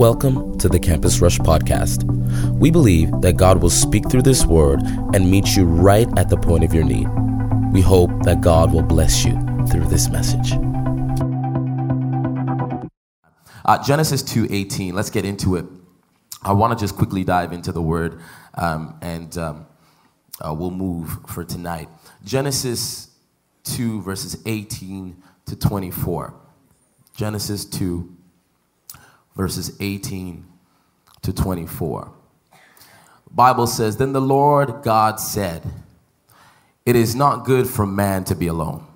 Welcome to the Campus Rush podcast. We believe that God will speak through this word and meet you right at the point of your need. We hope that God will bless you through this message. Uh, Genesis 2:18. Let's get into it. I want to just quickly dive into the word, um, and um, uh, we'll move for tonight. Genesis 2 verses 18 to 24. Genesis 2 verses 18 to 24. The Bible says, Then the Lord God said, It is not good for man to be alone.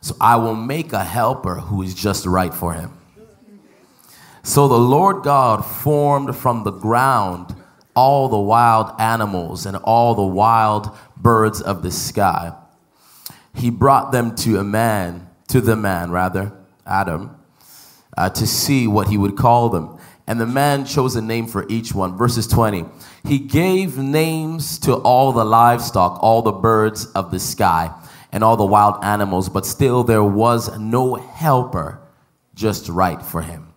So I will make a helper who is just right for him. So the Lord God formed from the ground all the wild animals and all the wild birds of the sky. He brought them to a man, to the man rather, Adam, uh, to see what he would call them. And the man chose a name for each one. Verses 20. He gave names to all the livestock, all the birds of the sky, and all the wild animals, but still there was no helper just right for him.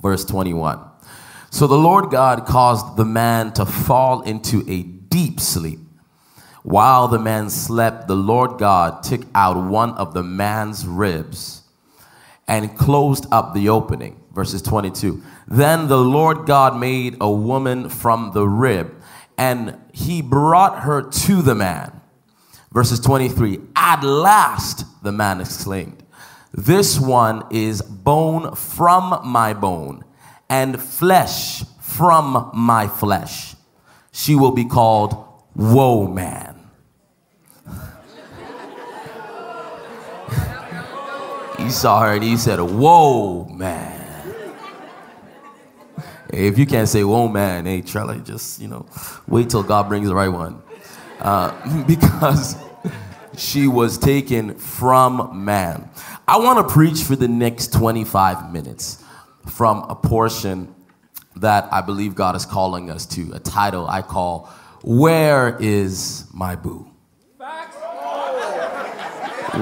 Verse 21. So the Lord God caused the man to fall into a deep sleep. While the man slept, the Lord God took out one of the man's ribs and closed up the opening. Verses 22. Then the Lord God made a woman from the rib, and he brought her to the man. Verses 23. At last, the man exclaimed, This one is bone from my bone and flesh from my flesh. She will be called Woe Man. He saw her and he said, Whoa, man. If you can't say, Whoa, man, hey, Trella, just, you know, wait till God brings the right one. Uh, because she was taken from man. I want to preach for the next 25 minutes from a portion that I believe God is calling us to, a title I call, Where is My Boo?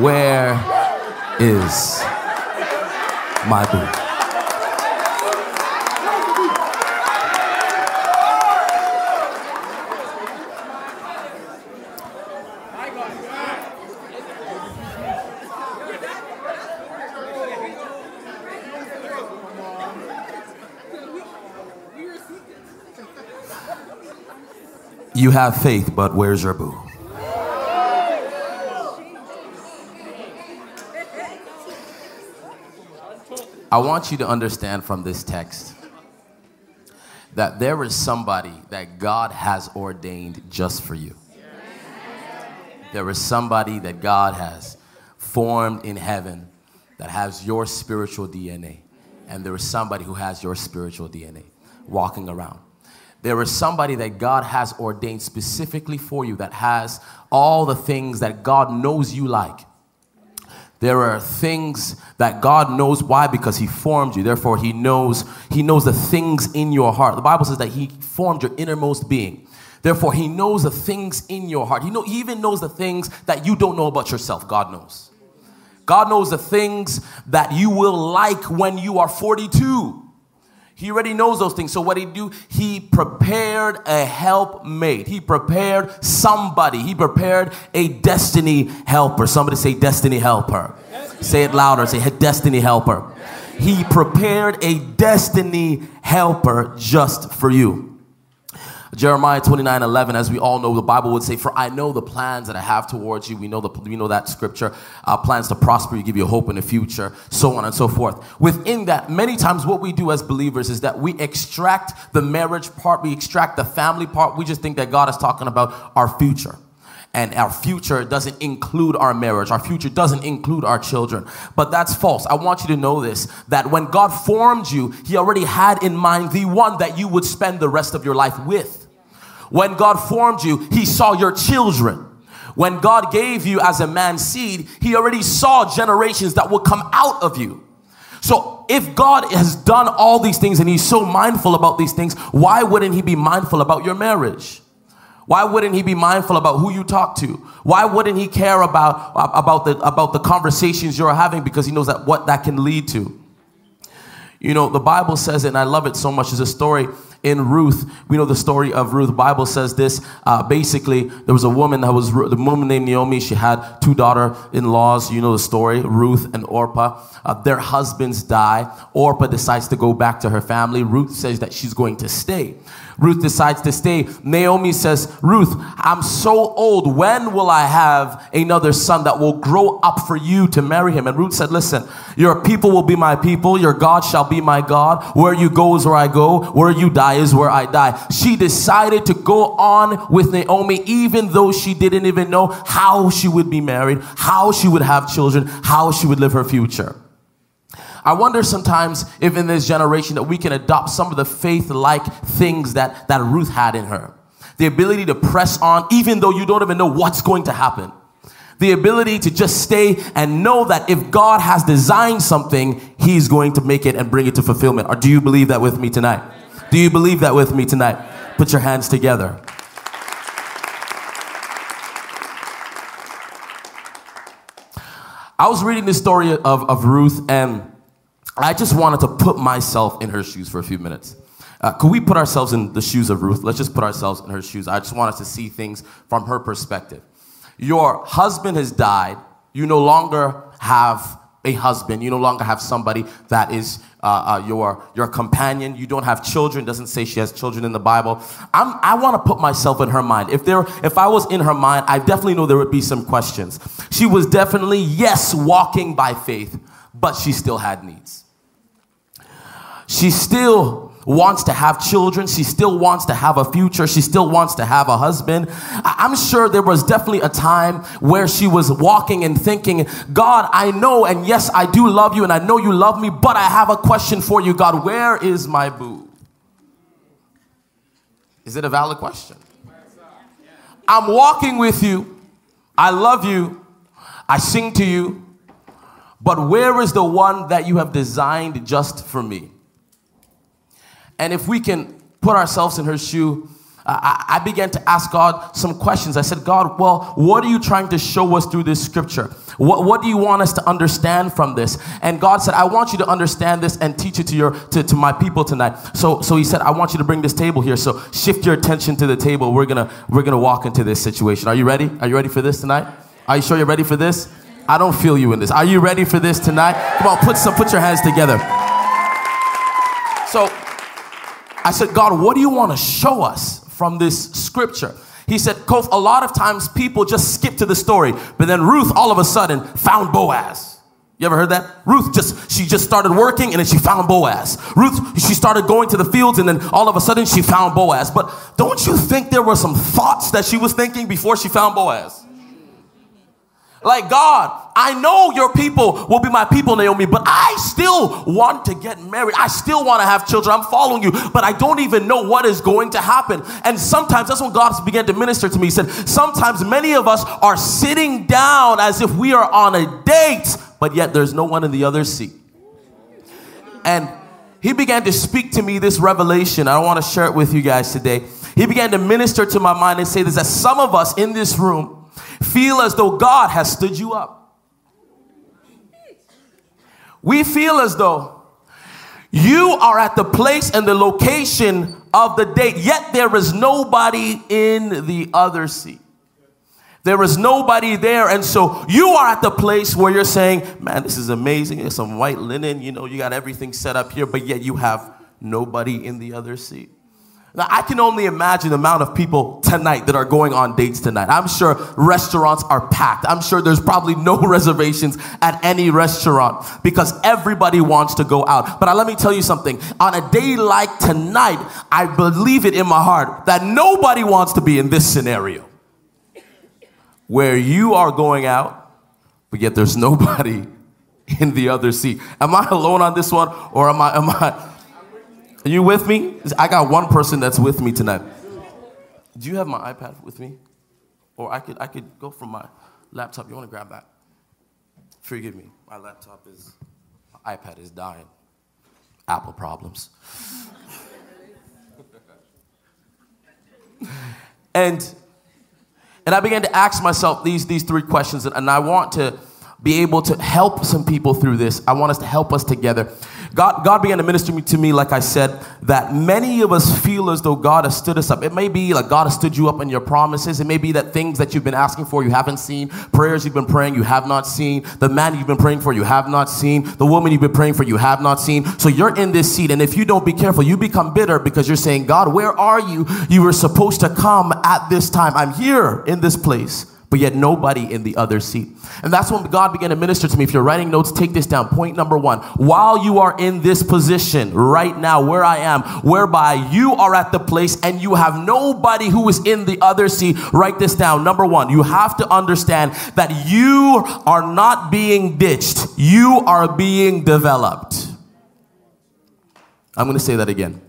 Where is my boo? You have faith, but where's your boo? I want you to understand from this text that there is somebody that God has ordained just for you. There is somebody that God has formed in heaven that has your spiritual DNA. And there is somebody who has your spiritual DNA walking around. There is somebody that God has ordained specifically for you that has all the things that God knows you like. There are things that God knows why because he formed you. Therefore he knows he knows the things in your heart. The Bible says that he formed your innermost being. Therefore he knows the things in your heart. He know he even knows the things that you don't know about yourself. God knows. God knows the things that you will like when you are 42. He already knows those things. So what he do? He prepared a helpmate. He prepared somebody. He prepared a destiny helper. Somebody say destiny helper. Destiny. Say it louder. Say destiny helper. He prepared a destiny helper just for you. Jeremiah 29 11, as we all know, the Bible would say, For I know the plans that I have towards you. We know, the, we know that scripture, uh, plans to prosper you, give you hope in the future, so on and so forth. Within that, many times what we do as believers is that we extract the marriage part, we extract the family part. We just think that God is talking about our future and our future doesn't include our marriage. Our future doesn't include our children. But that's false. I want you to know this that when God formed you, He already had in mind the one that you would spend the rest of your life with. When God formed you, He saw your children. When God gave you as a man seed, He already saw generations that will come out of you. So if God has done all these things and He's so mindful about these things, why wouldn't He be mindful about your marriage? Why wouldn't he be mindful about who you talk to? Why wouldn't he care about, about, the, about the conversations you're having because he knows that what that can lead to? You know, the Bible says it, and I love it so much. There's a story in Ruth. We know the story of Ruth. The Bible says this. Uh, basically, there was a woman that was the woman named Naomi. She had two daughter-in-laws. You know the story, Ruth and Orpah. Uh, their husbands die. Orpah decides to go back to her family. Ruth says that she's going to stay. Ruth decides to stay. Naomi says, Ruth, I'm so old. When will I have another son that will grow up for you to marry him? And Ruth said, Listen, your people will be my people. Your God shall be my God. Where you go is where I go. Where you die is where I die. She decided to go on with Naomi, even though she didn't even know how she would be married, how she would have children, how she would live her future. I wonder sometimes if in this generation that we can adopt some of the faith like things that, that Ruth had in her. The ability to press on even though you don't even know what's going to happen. The ability to just stay and know that if God has designed something, He's going to make it and bring it to fulfillment. Or do you believe that with me tonight? Do you believe that with me tonight? Put your hands together. I was reading this story of, of Ruth and I just wanted to put myself in her shoes for a few minutes. Uh, could we put ourselves in the shoes of Ruth? Let's just put ourselves in her shoes. I just want us to see things from her perspective. Your husband has died. You no longer have a husband. You no longer have somebody that is uh, uh, your, your companion. You don't have children. Doesn't say she has children in the Bible. I'm, I want to put myself in her mind. If there, if I was in her mind, I definitely know there would be some questions. She was definitely yes walking by faith, but she still had needs. She still wants to have children. She still wants to have a future. She still wants to have a husband. I'm sure there was definitely a time where she was walking and thinking, God, I know, and yes, I do love you, and I know you love me, but I have a question for you, God. Where is my boo? Is it a valid question? I'm walking with you. I love you. I sing to you. But where is the one that you have designed just for me? And if we can put ourselves in her shoe, I, began to ask God some questions. I said, God, well, what are you trying to show us through this scripture? What, what do you want us to understand from this? And God said, I want you to understand this and teach it to your to, to my people tonight. So so he said, I want you to bring this table here. So shift your attention to the table. We're gonna we're gonna walk into this situation. Are you ready? Are you ready for this tonight? Are you sure you're ready for this? I don't feel you in this. Are you ready for this tonight? Come on, put some put your hands together. So I said, God, what do you want to show us from this scripture? He said, a lot of times people just skip to the story, but then Ruth all of a sudden found Boaz. You ever heard that? Ruth just, she just started working and then she found Boaz. Ruth, she started going to the fields and then all of a sudden she found Boaz. But don't you think there were some thoughts that she was thinking before she found Boaz? Like, God, I know your people will be my people, Naomi, but I still want to get married. I still want to have children. I'm following you, but I don't even know what is going to happen. And sometimes that's when God began to minister to me. He said, Sometimes many of us are sitting down as if we are on a date, but yet there's no one in the other seat. And he began to speak to me this revelation. I don't want to share it with you guys today. He began to minister to my mind and say this that some of us in this room, feel as though God has stood you up. We feel as though you are at the place and the location of the date, yet there is nobody in the other seat. There is nobody there. And so you are at the place where you're saying, man, this is amazing. There's some white linen, you know, you got everything set up here, but yet you have nobody in the other seat. Now, I can only imagine the amount of people tonight that are going on dates tonight. I'm sure restaurants are packed. I'm sure there's probably no reservations at any restaurant because everybody wants to go out. But uh, let me tell you something. On a day like tonight, I believe it in my heart that nobody wants to be in this scenario where you are going out, but yet there's nobody in the other seat. Am I alone on this one or am I, am I, are you with me? I got one person that's with me tonight. Do you have my iPad with me? Or I could I could go from my laptop. You want to grab that? Forgive me. My laptop is my iPad is dying. Apple problems. and and I began to ask myself these these three questions and, and I want to be able to help some people through this. I want us to help us together. God, God began to minister to me, like I said, that many of us feel as though God has stood us up. It may be like God has stood you up in your promises. It may be that things that you've been asking for you haven't seen, prayers you've been praying you have not seen, the man you've been praying for you have not seen, the woman you've been praying for you have not seen. So you're in this seat, and if you don't be careful, you become bitter because you're saying, God, where are you? You were supposed to come at this time. I'm here in this place but yet nobody in the other seat. And that's when God began to minister to me. If you're writing notes, take this down. Point number one while you are in this position right now, where I am, whereby you are at the place and you have nobody who is in the other seat, write this down. Number one, you have to understand that you are not being ditched, you are being developed. I'm going to say that again.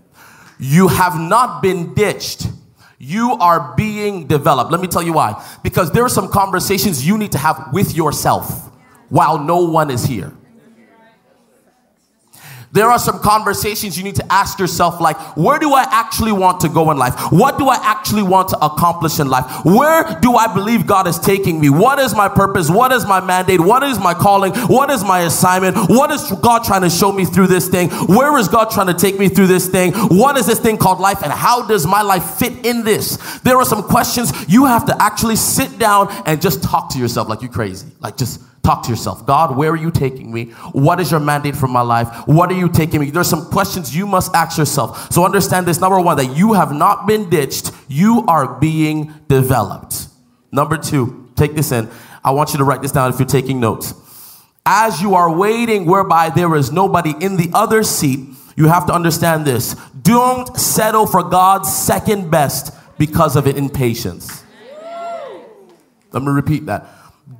You have not been ditched you are being developed. Let me tell you why. Because there are some conversations you need to have with yourself while no one is here. There are some conversations you need to ask yourself, like, where do I actually want to go in life? What do I actually want to accomplish in life? Where do I believe God is taking me? What is my purpose? What is my mandate? What is my calling? What is my assignment? What is God trying to show me through this thing? Where is God trying to take me through this thing? What is this thing called life? And how does my life fit in this? There are some questions you have to actually sit down and just talk to yourself like you crazy. Like, just Talk to yourself. God, where are you taking me? What is your mandate for my life? What are you taking me? There's some questions you must ask yourself. So understand this number one, that you have not been ditched, you are being developed. Number two, take this in. I want you to write this down if you're taking notes. As you are waiting, whereby there is nobody in the other seat, you have to understand this. Don't settle for God's second best because of impatience. Let me repeat that.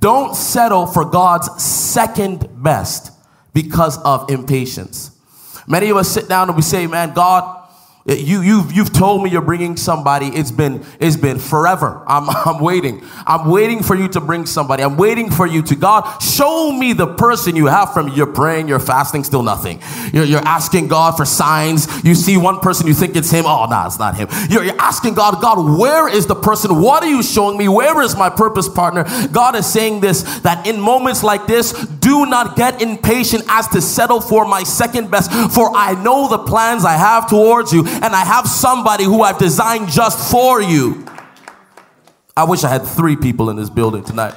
Don't settle for God's second best because of impatience. Many of us sit down and we say, Man, God, you, you've, you've told me you're bringing somebody. It's been, it's been forever. I'm, I'm waiting. I'm waiting for you to bring somebody. I'm waiting for you to God. Show me the person you have from you're praying, you're fasting, still nothing. You're, you're asking God for signs. You see one person, you think it's him. Oh, no, it's not him. You're, you're asking God, God, where is the person? What are you showing me? Where is my purpose partner? God is saying this that in moments like this, do not get impatient as to settle for my second best, for I know the plans I have towards you and I have somebody who I've designed just for you. I wish I had three people in this building tonight.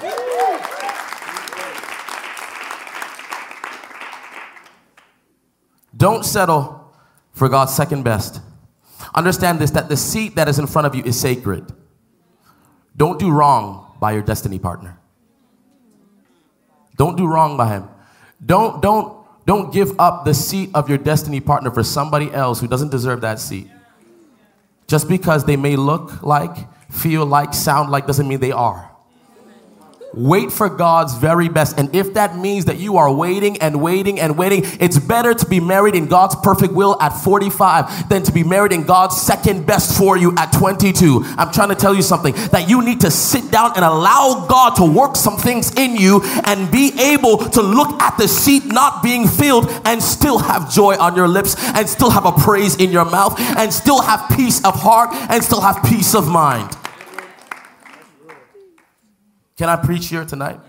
Don't settle for God's second best. Understand this that the seat that is in front of you is sacred. Don't do wrong by your destiny partner. Don't do wrong by him. Don't don't don't give up the seat of your destiny partner for somebody else who doesn't deserve that seat. Just because they may look like, feel like, sound like doesn't mean they are. Wait for God's very best. And if that means that you are waiting and waiting and waiting, it's better to be married in God's perfect will at 45 than to be married in God's second best for you at 22. I'm trying to tell you something that you need to sit down and allow God to work some things in you and be able to look at the seat not being filled and still have joy on your lips and still have a praise in your mouth and still have peace of heart and still have peace of mind. Can I preach here tonight?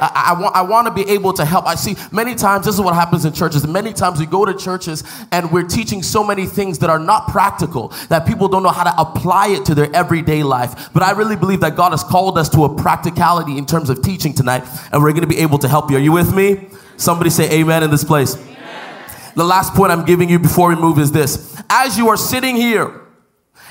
I, I, want, I want to be able to help. I see many times, this is what happens in churches. Many times we go to churches and we're teaching so many things that are not practical, that people don't know how to apply it to their everyday life. But I really believe that God has called us to a practicality in terms of teaching tonight, and we're going to be able to help you. Are you with me? Somebody say amen in this place. Amen. The last point I'm giving you before we move is this. As you are sitting here,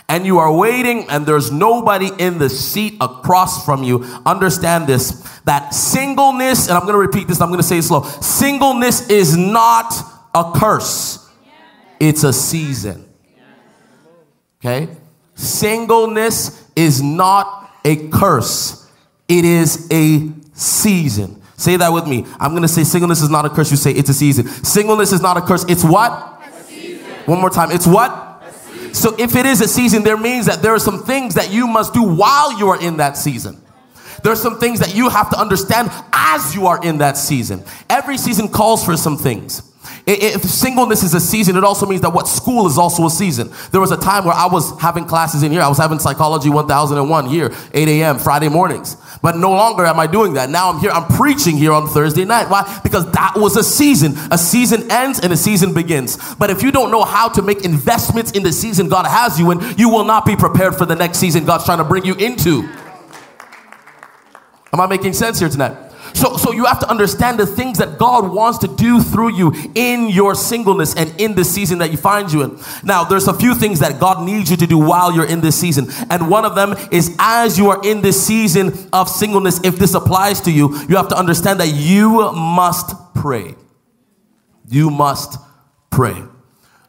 and you are waiting and there's nobody in the seat across from you, understand this that singleness, and I'm going to repeat this, I'm going to say it slow singleness is not a curse, it's a season. Okay? Singleness is not a curse, it is a season. Say that with me. I'm going to say singleness is not a curse. You say it's a season. Singleness is not a curse. It's what? One more time. It's what? So if it is a season, there means that there are some things that you must do while you are in that season. There are some things that you have to understand as you are in that season. Every season calls for some things. If singleness is a season, it also means that what school is also a season. There was a time where I was having classes in here. I was having psychology 1001 here, 8 a.m. Friday mornings. But no longer am I doing that. Now I'm here, I'm preaching here on Thursday night. Why? Because that was a season. A season ends and a season begins. But if you don't know how to make investments in the season God has you in, you will not be prepared for the next season God's trying to bring you into. Am I making sense here tonight? So, so you have to understand the things that God wants to do through you in your singleness and in the season that you find you in. Now, there's a few things that God needs you to do while you're in this season. And one of them is as you are in this season of singleness, if this applies to you, you have to understand that you must pray. You must pray.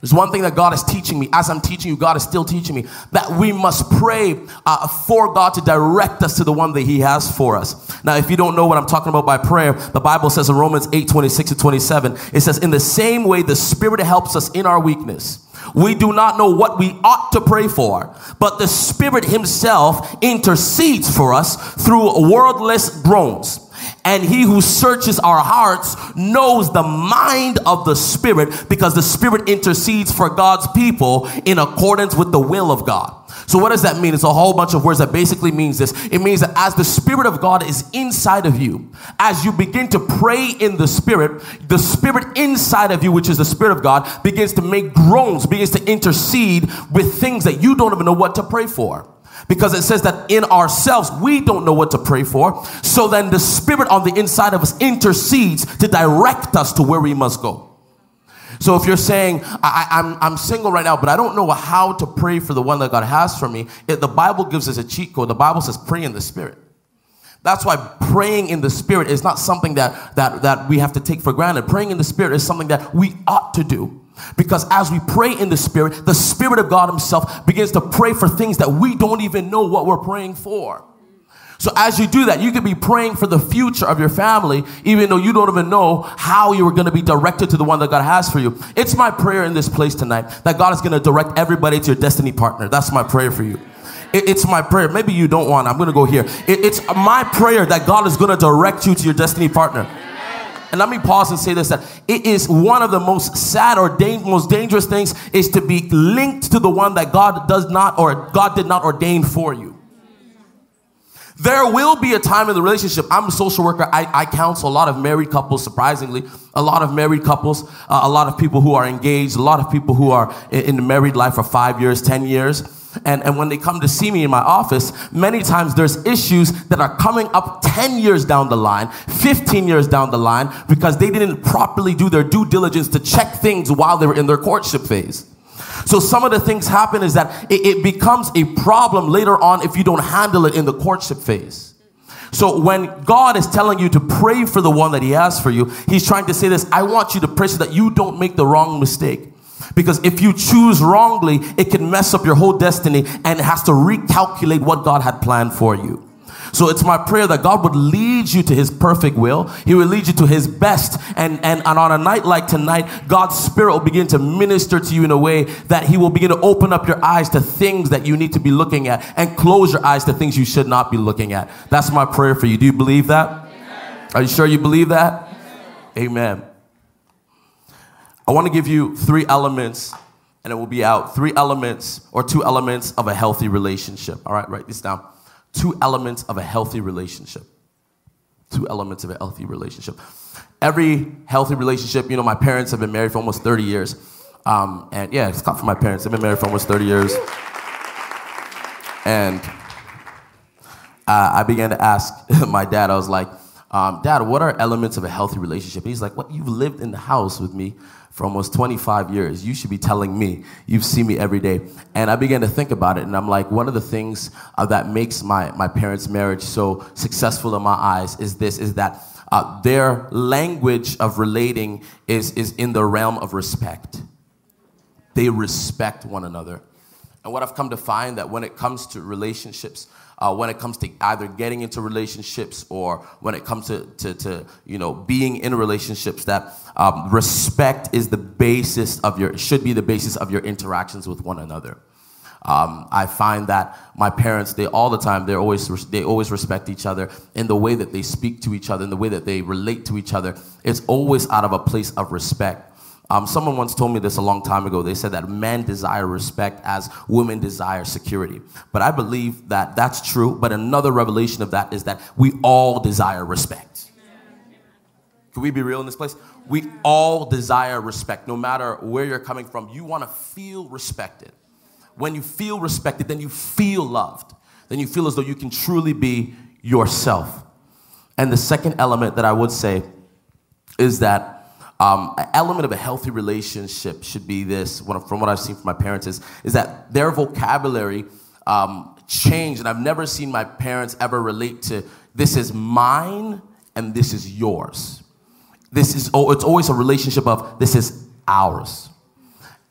There's one thing that God is teaching me. As I'm teaching you, God is still teaching me that we must pray uh, for God to direct us to the one that He has for us. Now, if you don't know what I'm talking about by prayer, the Bible says in Romans 8 26 to 27, it says, In the same way, the Spirit helps us in our weakness. We do not know what we ought to pray for, but the Spirit Himself intercedes for us through wordless groans. And he who searches our hearts knows the mind of the Spirit because the Spirit intercedes for God's people in accordance with the will of God. So, what does that mean? It's a whole bunch of words that basically means this. It means that as the Spirit of God is inside of you, as you begin to pray in the Spirit, the Spirit inside of you, which is the Spirit of God, begins to make groans, begins to intercede with things that you don't even know what to pray for. Because it says that in ourselves, we don't know what to pray for. So then the Spirit on the inside of us intercedes to direct us to where we must go. So if you're saying, I, am I'm, I'm single right now, but I don't know how to pray for the one that God has for me, it, the Bible gives us a cheat code. The Bible says, pray in the Spirit. That's why praying in the Spirit is not something that, that, that we have to take for granted. Praying in the Spirit is something that we ought to do. Because as we pray in the Spirit, the Spirit of God Himself begins to pray for things that we don't even know what we're praying for. So as you do that, you could be praying for the future of your family, even though you don't even know how you are going to be directed to the one that God has for you. It's my prayer in this place tonight that God is going to direct everybody to your destiny partner. That's my prayer for you. it's my prayer. Maybe you don't want. I'm going to go here. it's my prayer that God is going to direct you to your destiny partner. And let me pause and say this that it is one of the most sad or da- most dangerous things is to be linked to the one that God does not or God did not ordain for you. There will be a time in the relationship. I'm a social worker. I, I counsel a lot of married couples, surprisingly. A lot of married couples, uh, a lot of people who are engaged, a lot of people who are in, in the married life for five years, 10 years. And, and when they come to see me in my office, many times there's issues that are coming up 10 years down the line, 15 years down the line, because they didn't properly do their due diligence to check things while they were in their courtship phase. So some of the things happen is that it, it becomes a problem later on if you don't handle it in the courtship phase. So when God is telling you to pray for the one that He has for you, He's trying to say this I want you to pray so that you don't make the wrong mistake. Because if you choose wrongly, it can mess up your whole destiny and it has to recalculate what God had planned for you. So it's my prayer that God would lead you to his perfect will. He will lead you to his best. And, and, and on a night like tonight, God's spirit will begin to minister to you in a way that he will begin to open up your eyes to things that you need to be looking at and close your eyes to things you should not be looking at. That's my prayer for you. Do you believe that? Amen. Are you sure you believe that? Amen. Amen. I want to give you three elements, and it will be out. Three elements or two elements of a healthy relationship. All right, write this down. Two elements of a healthy relationship. Two elements of a healthy relationship. Every healthy relationship, you know, my parents have been married for almost 30 years. Um, and yeah, it's come from my parents. They've been married for almost 30 years. And uh, I began to ask my dad, I was like, um, Dad, what are elements of a healthy relationship? And he's like, What? You've lived in the house with me for almost 25 years. You should be telling me. You've seen me every day. And I began to think about it, and I'm like, one of the things uh, that makes my, my parents' marriage so successful in my eyes is this, is that uh, their language of relating is, is in the realm of respect. They respect one another. And what I've come to find that when it comes to relationships, uh, when it comes to either getting into relationships or when it comes to, to, to you know being in relationships that um, respect is the basis of your should be the basis of your interactions with one another um, I find that my parents, they all the time, they always they always respect each other in the way that they speak to each other, in the way that they relate to each other. It's always out of a place of respect. Um, someone once told me this a long time ago. They said that men desire respect as women desire security. But I believe that that's true. But another revelation of that is that we all desire respect. Can we be real in this place? We all desire respect, no matter where you're coming from. You want to feel respected. When you feel respected, then you feel loved. Then you feel as though you can truly be yourself. And the second element that I would say is that um, an element of a healthy relationship should be this, from what I've seen from my parents, is, is that their vocabulary um, changed. And I've never seen my parents ever relate to this is mine and this is yours. This is, oh, it's always a relationship of this is ours.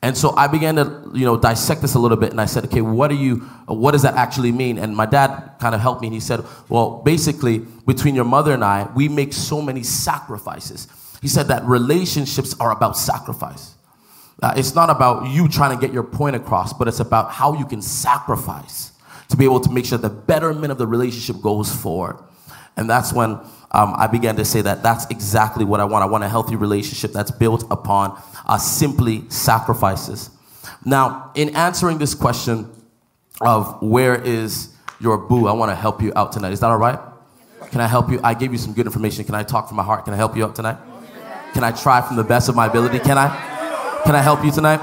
And so I began to, you know, dissect this a little bit, and I said, okay, what do you, what does that actually mean? And my dad kind of helped me, and he said, well, basically, between your mother and I, we make so many sacrifices. He said that relationships are about sacrifice. Uh, it's not about you trying to get your point across, but it's about how you can sacrifice to be able to make sure the betterment of the relationship goes forward. And that's when um, I began to say that that's exactly what I want. I want a healthy relationship that's built upon uh, simply sacrifices. Now, in answering this question of where is your boo, I want to help you out tonight. Is that all right? Can I help you? I gave you some good information. Can I talk from my heart? Can I help you out tonight? Can I try from the best of my ability? Can I? Can I help you tonight?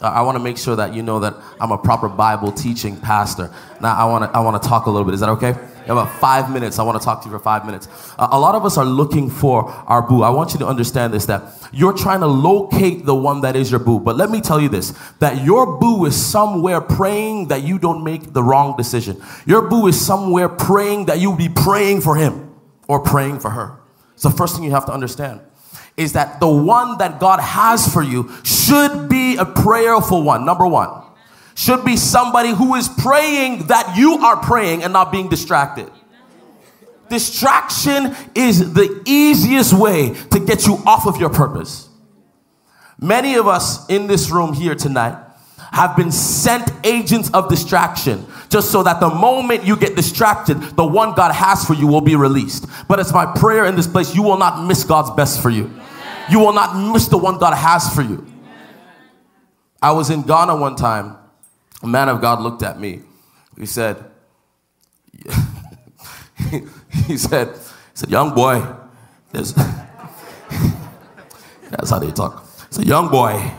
I want to make sure that you know that I'm a proper Bible teaching pastor. Now, I want to I want to talk a little bit. Is that okay? about five minutes. I want to talk to you for five minutes. A lot of us are looking for our boo. I want you to understand this that you're trying to locate the one that is your boo. But let me tell you this that your boo is somewhere praying that you don't make the wrong decision. Your boo is somewhere praying that you be praying for him or praying for her. It's the first thing you have to understand is that the one that God has for you should be a prayerful one. Number one, should be somebody who is praying that you are praying and not being distracted. Distraction is the easiest way to get you off of your purpose. Many of us in this room here tonight have been sent agents of distraction just so that the moment you get distracted, the one God has for you will be released. But it's my prayer in this place you will not miss God's best for you. You will not miss the one God has for you. I was in Ghana one time. A man of God looked at me. He said, he said, he said, young boy, there's that's how they talk. Said, young boy,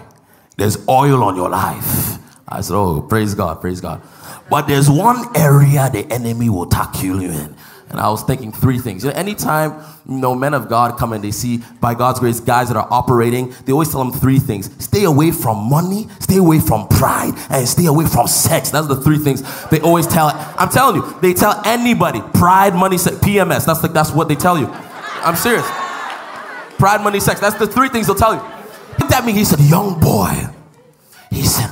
there's oil on your life. I said, Oh, praise God, praise God. But there's one area the enemy will tackle you in. And I was thinking three things. You know, anytime you know men of God come and they see by God's grace guys that are operating, they always tell them three things: stay away from money, stay away from pride, and stay away from sex. That's the three things they always tell. I'm telling you, they tell anybody: pride, money, sex, PMS. That's the, that's what they tell you. I'm serious. Pride, money, sex. That's the three things they'll tell you. Looked at me. He said, "Young boy," he said,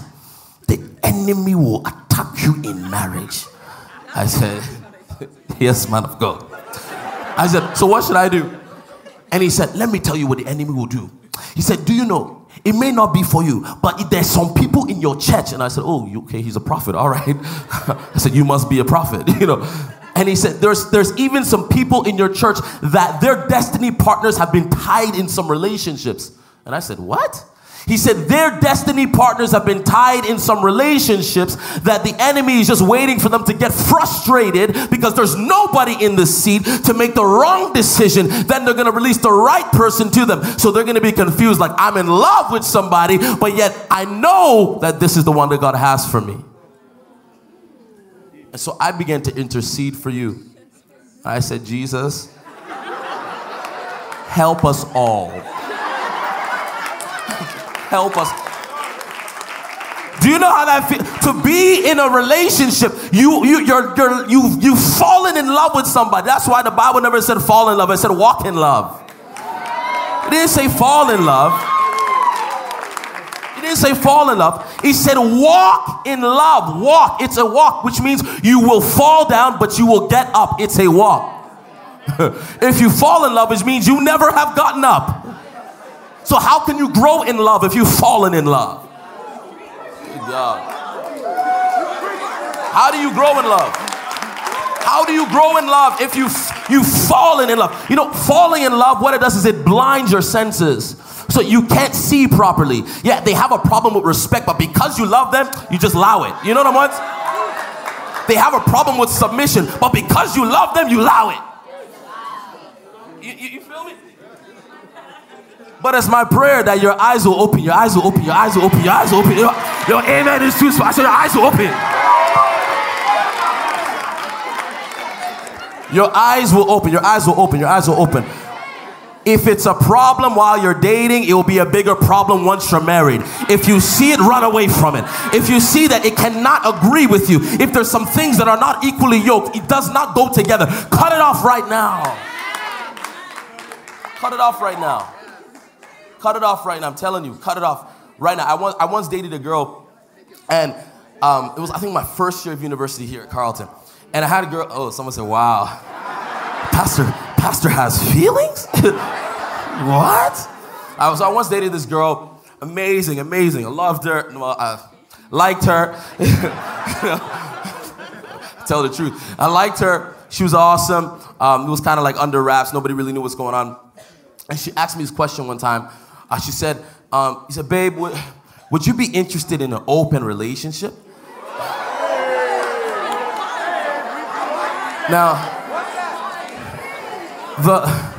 "the enemy will attack you in marriage." I said. Yes, man of God. I said, So what should I do? And he said, Let me tell you what the enemy will do. He said, Do you know? It may not be for you, but there's some people in your church. And I said, Oh, okay, he's a prophet. All right. I said, You must be a prophet, you know. And he said, there's, there's even some people in your church that their destiny partners have been tied in some relationships. And I said, What? He said their destiny partners have been tied in some relationships that the enemy is just waiting for them to get frustrated because there's nobody in the seat to make the wrong decision. Then they're going to release the right person to them. So they're going to be confused like, I'm in love with somebody, but yet I know that this is the one that God has for me. And so I began to intercede for you. I said, Jesus, help us all help us. Do you know how that feels? To be in a relationship, you you you're, you're you you've fallen in love with somebody. That's why the Bible never said fall in love. It said walk in love. It didn't say fall in love. It didn't say fall in love. He said walk in love. Walk. It's a walk, which means you will fall down, but you will get up. It's a walk. if you fall in love, it means you never have gotten up. So, how can you grow in love if you've fallen in love? How do you grow in love? How do you grow in love if you you've fallen in love? You know, falling in love, what it does is it blinds your senses. So you can't see properly. Yeah, they have a problem with respect, but because you love them, you just allow it. You know what I mean? They have a problem with submission, but because you love them, you allow it. You, you, you feel me? But it's my prayer that your eyes will open, your eyes will open, your eyes will open, your eyes will open. Your, your amen is too small. Said your eyes will open. Your eyes will open, your eyes will open, your eyes will open. If it's a problem while you're dating, it will be a bigger problem once you're married. If you see it, run away from it. If you see that it cannot agree with you, if there's some things that are not equally yoked, it does not go together, cut it off right now. Cut it off right now. Cut it off right now. I'm telling you, cut it off right now. I once, I once dated a girl, and um, it was, I think, my first year of university here at Carleton. And I had a girl, oh, someone said, wow, Pastor, Pastor has feelings? what? I was, I once dated this girl, amazing, amazing. I loved her, well, I liked her. Tell the truth. I liked her. She was awesome. Um, it was kind of like under wraps. Nobody really knew what's going on. And she asked me this question one time. Uh, she said, um, he said, babe, would, would you be interested in an open relationship? Now, the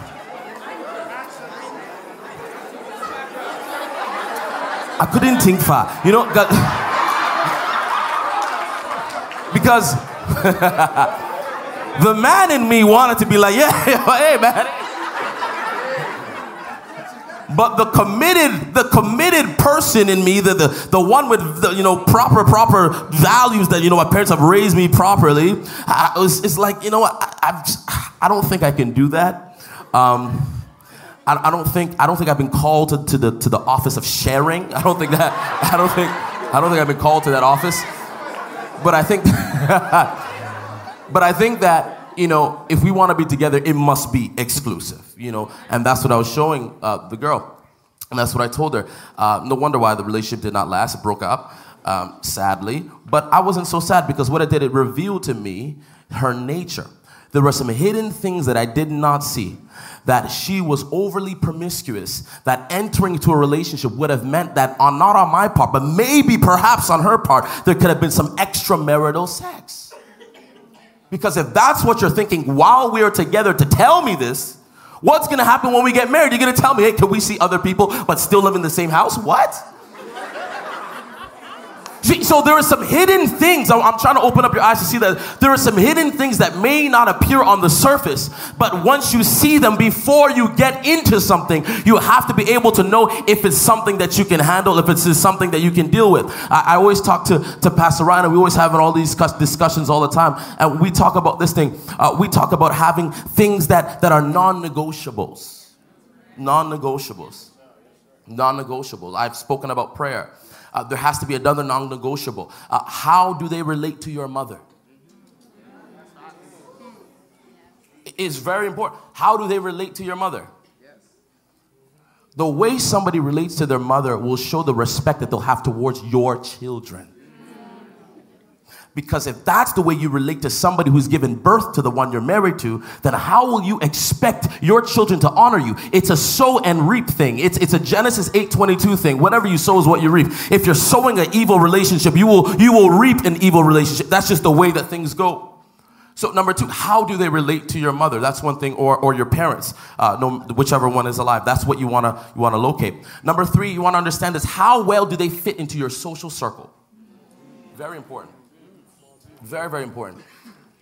I couldn't think far, you know, because the man in me wanted to be like, yeah, hey man, but the committed, the committed person in me, the, the, the one with the, you know, proper, proper values that, you know, my parents have raised me properly, I, it's, it's like, you know what, I, I, I don't think I can do that. Um, I, I, don't think, I don't think I've been called to, to, the, to the office of sharing. I don't think that, I don't think, I don't think I've been called to that office. But I think, but I think that you know, if we want to be together, it must be exclusive, you know, and that's what I was showing uh, the girl. And that's what I told her. Uh, no wonder why the relationship did not last. It broke up, um, sadly. But I wasn't so sad because what it did, it revealed to me her nature. There were some hidden things that I did not see. That she was overly promiscuous, that entering into a relationship would have meant that, on, not on my part, but maybe perhaps on her part, there could have been some extramarital sex. Because if that's what you're thinking while we're together to tell me this, what's gonna happen when we get married? You're gonna tell me, hey, can we see other people but still live in the same house? What? So there are some hidden things. I'm trying to open up your eyes to see that there are some hidden things that may not appear on the surface, but once you see them before you get into something, you have to be able to know if it's something that you can handle, if it's something that you can deal with. I, I always talk to, to Pastor Ryan, and we always have all these discussions all the time, and we talk about this thing. Uh, we talk about having things that, that are non negotiables. Non negotiables. Non negotiables. I've spoken about prayer. Uh, there has to be another non negotiable. Uh, how do they relate to your mother? It's very important. How do they relate to your mother? The way somebody relates to their mother will show the respect that they'll have towards your children. Because if that's the way you relate to somebody who's given birth to the one you're married to, then how will you expect your children to honor you? It's a sow and reap thing. It's, it's a Genesis 8:22 thing. Whatever you sow is what you reap. If you're sowing an evil relationship, you will you will reap an evil relationship. That's just the way that things go. So number two, how do they relate to your mother? That's one thing, or, or your parents, uh, no, whichever one is alive. That's what you wanna you wanna locate. Number three, you wanna understand is how well do they fit into your social circle? Very important. Very, very important.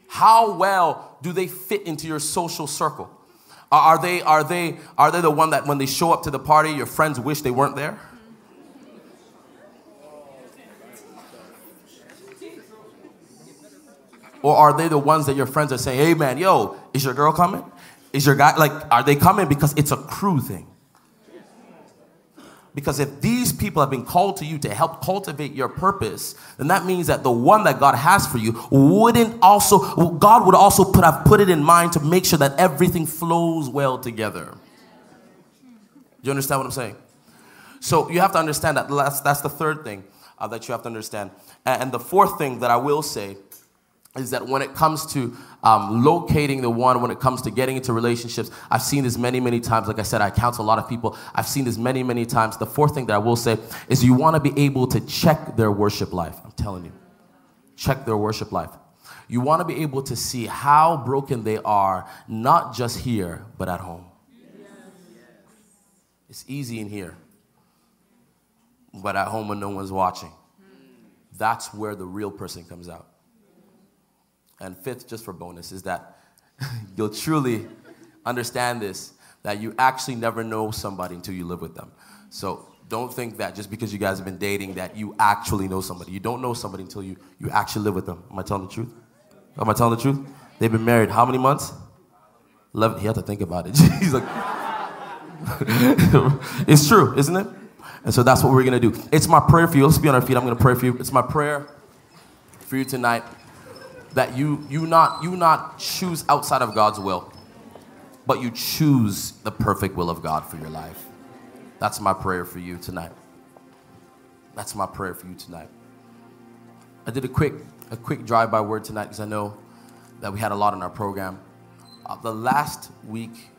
How well do they fit into your social circle? Are they, are they, are they the one that when they show up to the party, your friends wish they weren't there? Or are they the ones that your friends are saying, hey man, yo, is your girl coming? Is your guy, like, are they coming because it's a crew thing? Because if these people have been called to you to help cultivate your purpose, then that means that the one that God has for you wouldn't also, God would also put, have put it in mind to make sure that everything flows well together. Do you understand what I'm saying? So you have to understand that that's, that's the third thing uh, that you have to understand. And, and the fourth thing that I will say is that when it comes to um, locating the one, when it comes to getting into relationships, I've seen this many, many times. Like I said, I counsel a lot of people. I've seen this many, many times. The fourth thing that I will say is you want to be able to check their worship life. I'm telling you, check their worship life. You want to be able to see how broken they are, not just here, but at home. It's easy in here, but at home when no one's watching. That's where the real person comes out. And fifth, just for bonus, is that you'll truly understand this that you actually never know somebody until you live with them. So don't think that just because you guys have been dating that you actually know somebody. You don't know somebody until you, you actually live with them. Am I telling the truth? Am I telling the truth? They've been married how many months? 11. He had to think about it. He's like, it's true, isn't it? And so that's what we're going to do. It's my prayer for you. Let's be on our feet. I'm going to pray for you. It's my prayer for you tonight that you you not you not choose outside of God's will, but you choose the perfect will of God for your life. That's my prayer for you tonight. That's my prayer for you tonight. I did a quick a quick drive-by word tonight because I know that we had a lot in our program. Uh, the last week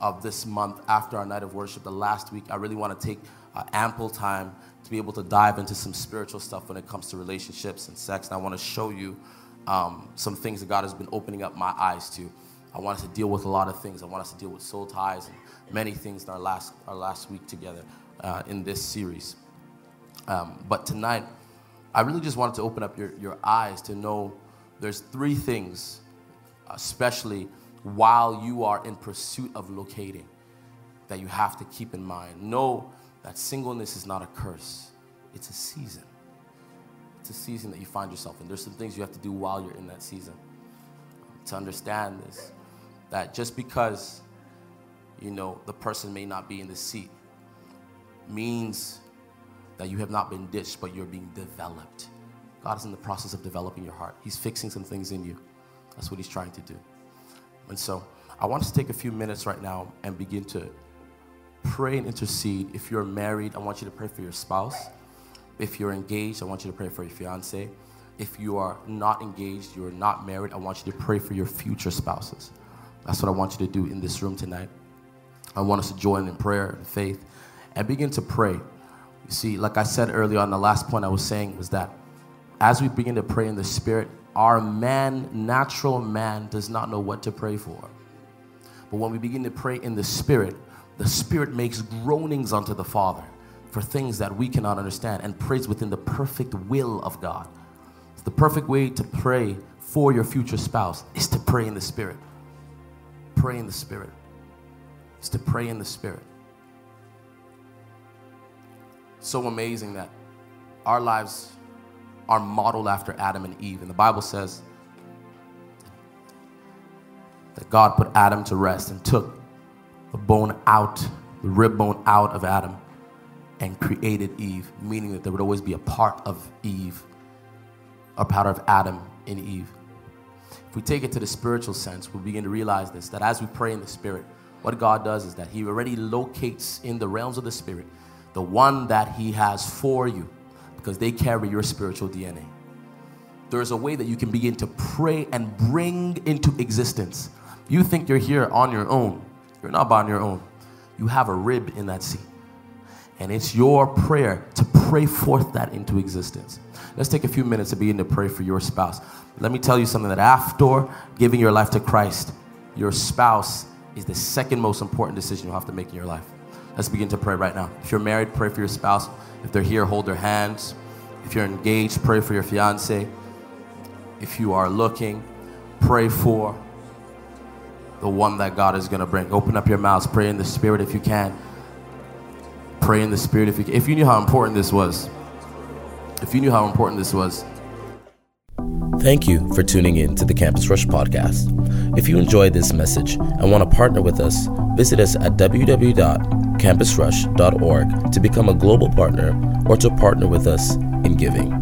of this month after our night of worship, the last week, I really want to take uh, ample time to be able to dive into some spiritual stuff when it comes to relationships and sex. And I want to show you um, some things that God has been opening up my eyes to. I want us to deal with a lot of things. I want us to deal with soul ties and many things in our last, our last week together uh, in this series. Um, but tonight, I really just wanted to open up your, your eyes to know there's three things, especially while you are in pursuit of locating, that you have to keep in mind. Know that singleness is not a curse, it's a season it's a season that you find yourself in. There's some things you have to do while you're in that season to understand this. That just because, you know, the person may not be in the seat means that you have not been ditched, but you're being developed. God is in the process of developing your heart. He's fixing some things in you. That's what He's trying to do. And so I want us to take a few minutes right now and begin to pray and intercede. If you're married, I want you to pray for your spouse. If you're engaged, I want you to pray for your fiance. If you are not engaged, you are not married, I want you to pray for your future spouses. That's what I want you to do in this room tonight. I want us to join in prayer and faith and begin to pray. You see, like I said earlier on, the last point I was saying was that as we begin to pray in the Spirit, our man, natural man, does not know what to pray for. But when we begin to pray in the Spirit, the Spirit makes groanings unto the Father for things that we cannot understand and prays within the perfect will of God. the perfect way to pray for your future spouse is to pray in the Spirit. Pray in the Spirit. Is to pray in the Spirit. So amazing that our lives are modeled after Adam and Eve. And the Bible says that God put Adam to rest and took the bone out, the rib bone out of Adam and created Eve, meaning that there would always be a part of Eve, a part of Adam in Eve. If we take it to the spiritual sense, we begin to realize this that as we pray in the Spirit, what God does is that He already locates in the realms of the Spirit the one that He has for you because they carry your spiritual DNA. There's a way that you can begin to pray and bring into existence. You think you're here on your own, you're not on your own. You have a rib in that seat. And it's your prayer to pray forth that into existence. Let's take a few minutes to begin to pray for your spouse. Let me tell you something that after giving your life to Christ, your spouse is the second most important decision you'll have to make in your life. Let's begin to pray right now. If you're married, pray for your spouse. If they're here, hold their hands. If you're engaged, pray for your fiance. If you are looking, pray for the one that God is going to bring. Open up your mouths, pray in the spirit if you can pray in the spirit if you, if you knew how important this was. If you knew how important this was. Thank you for tuning in to the Campus Rush podcast. If you enjoyed this message and want to partner with us, visit us at www.campusrush.org to become a global partner or to partner with us in giving.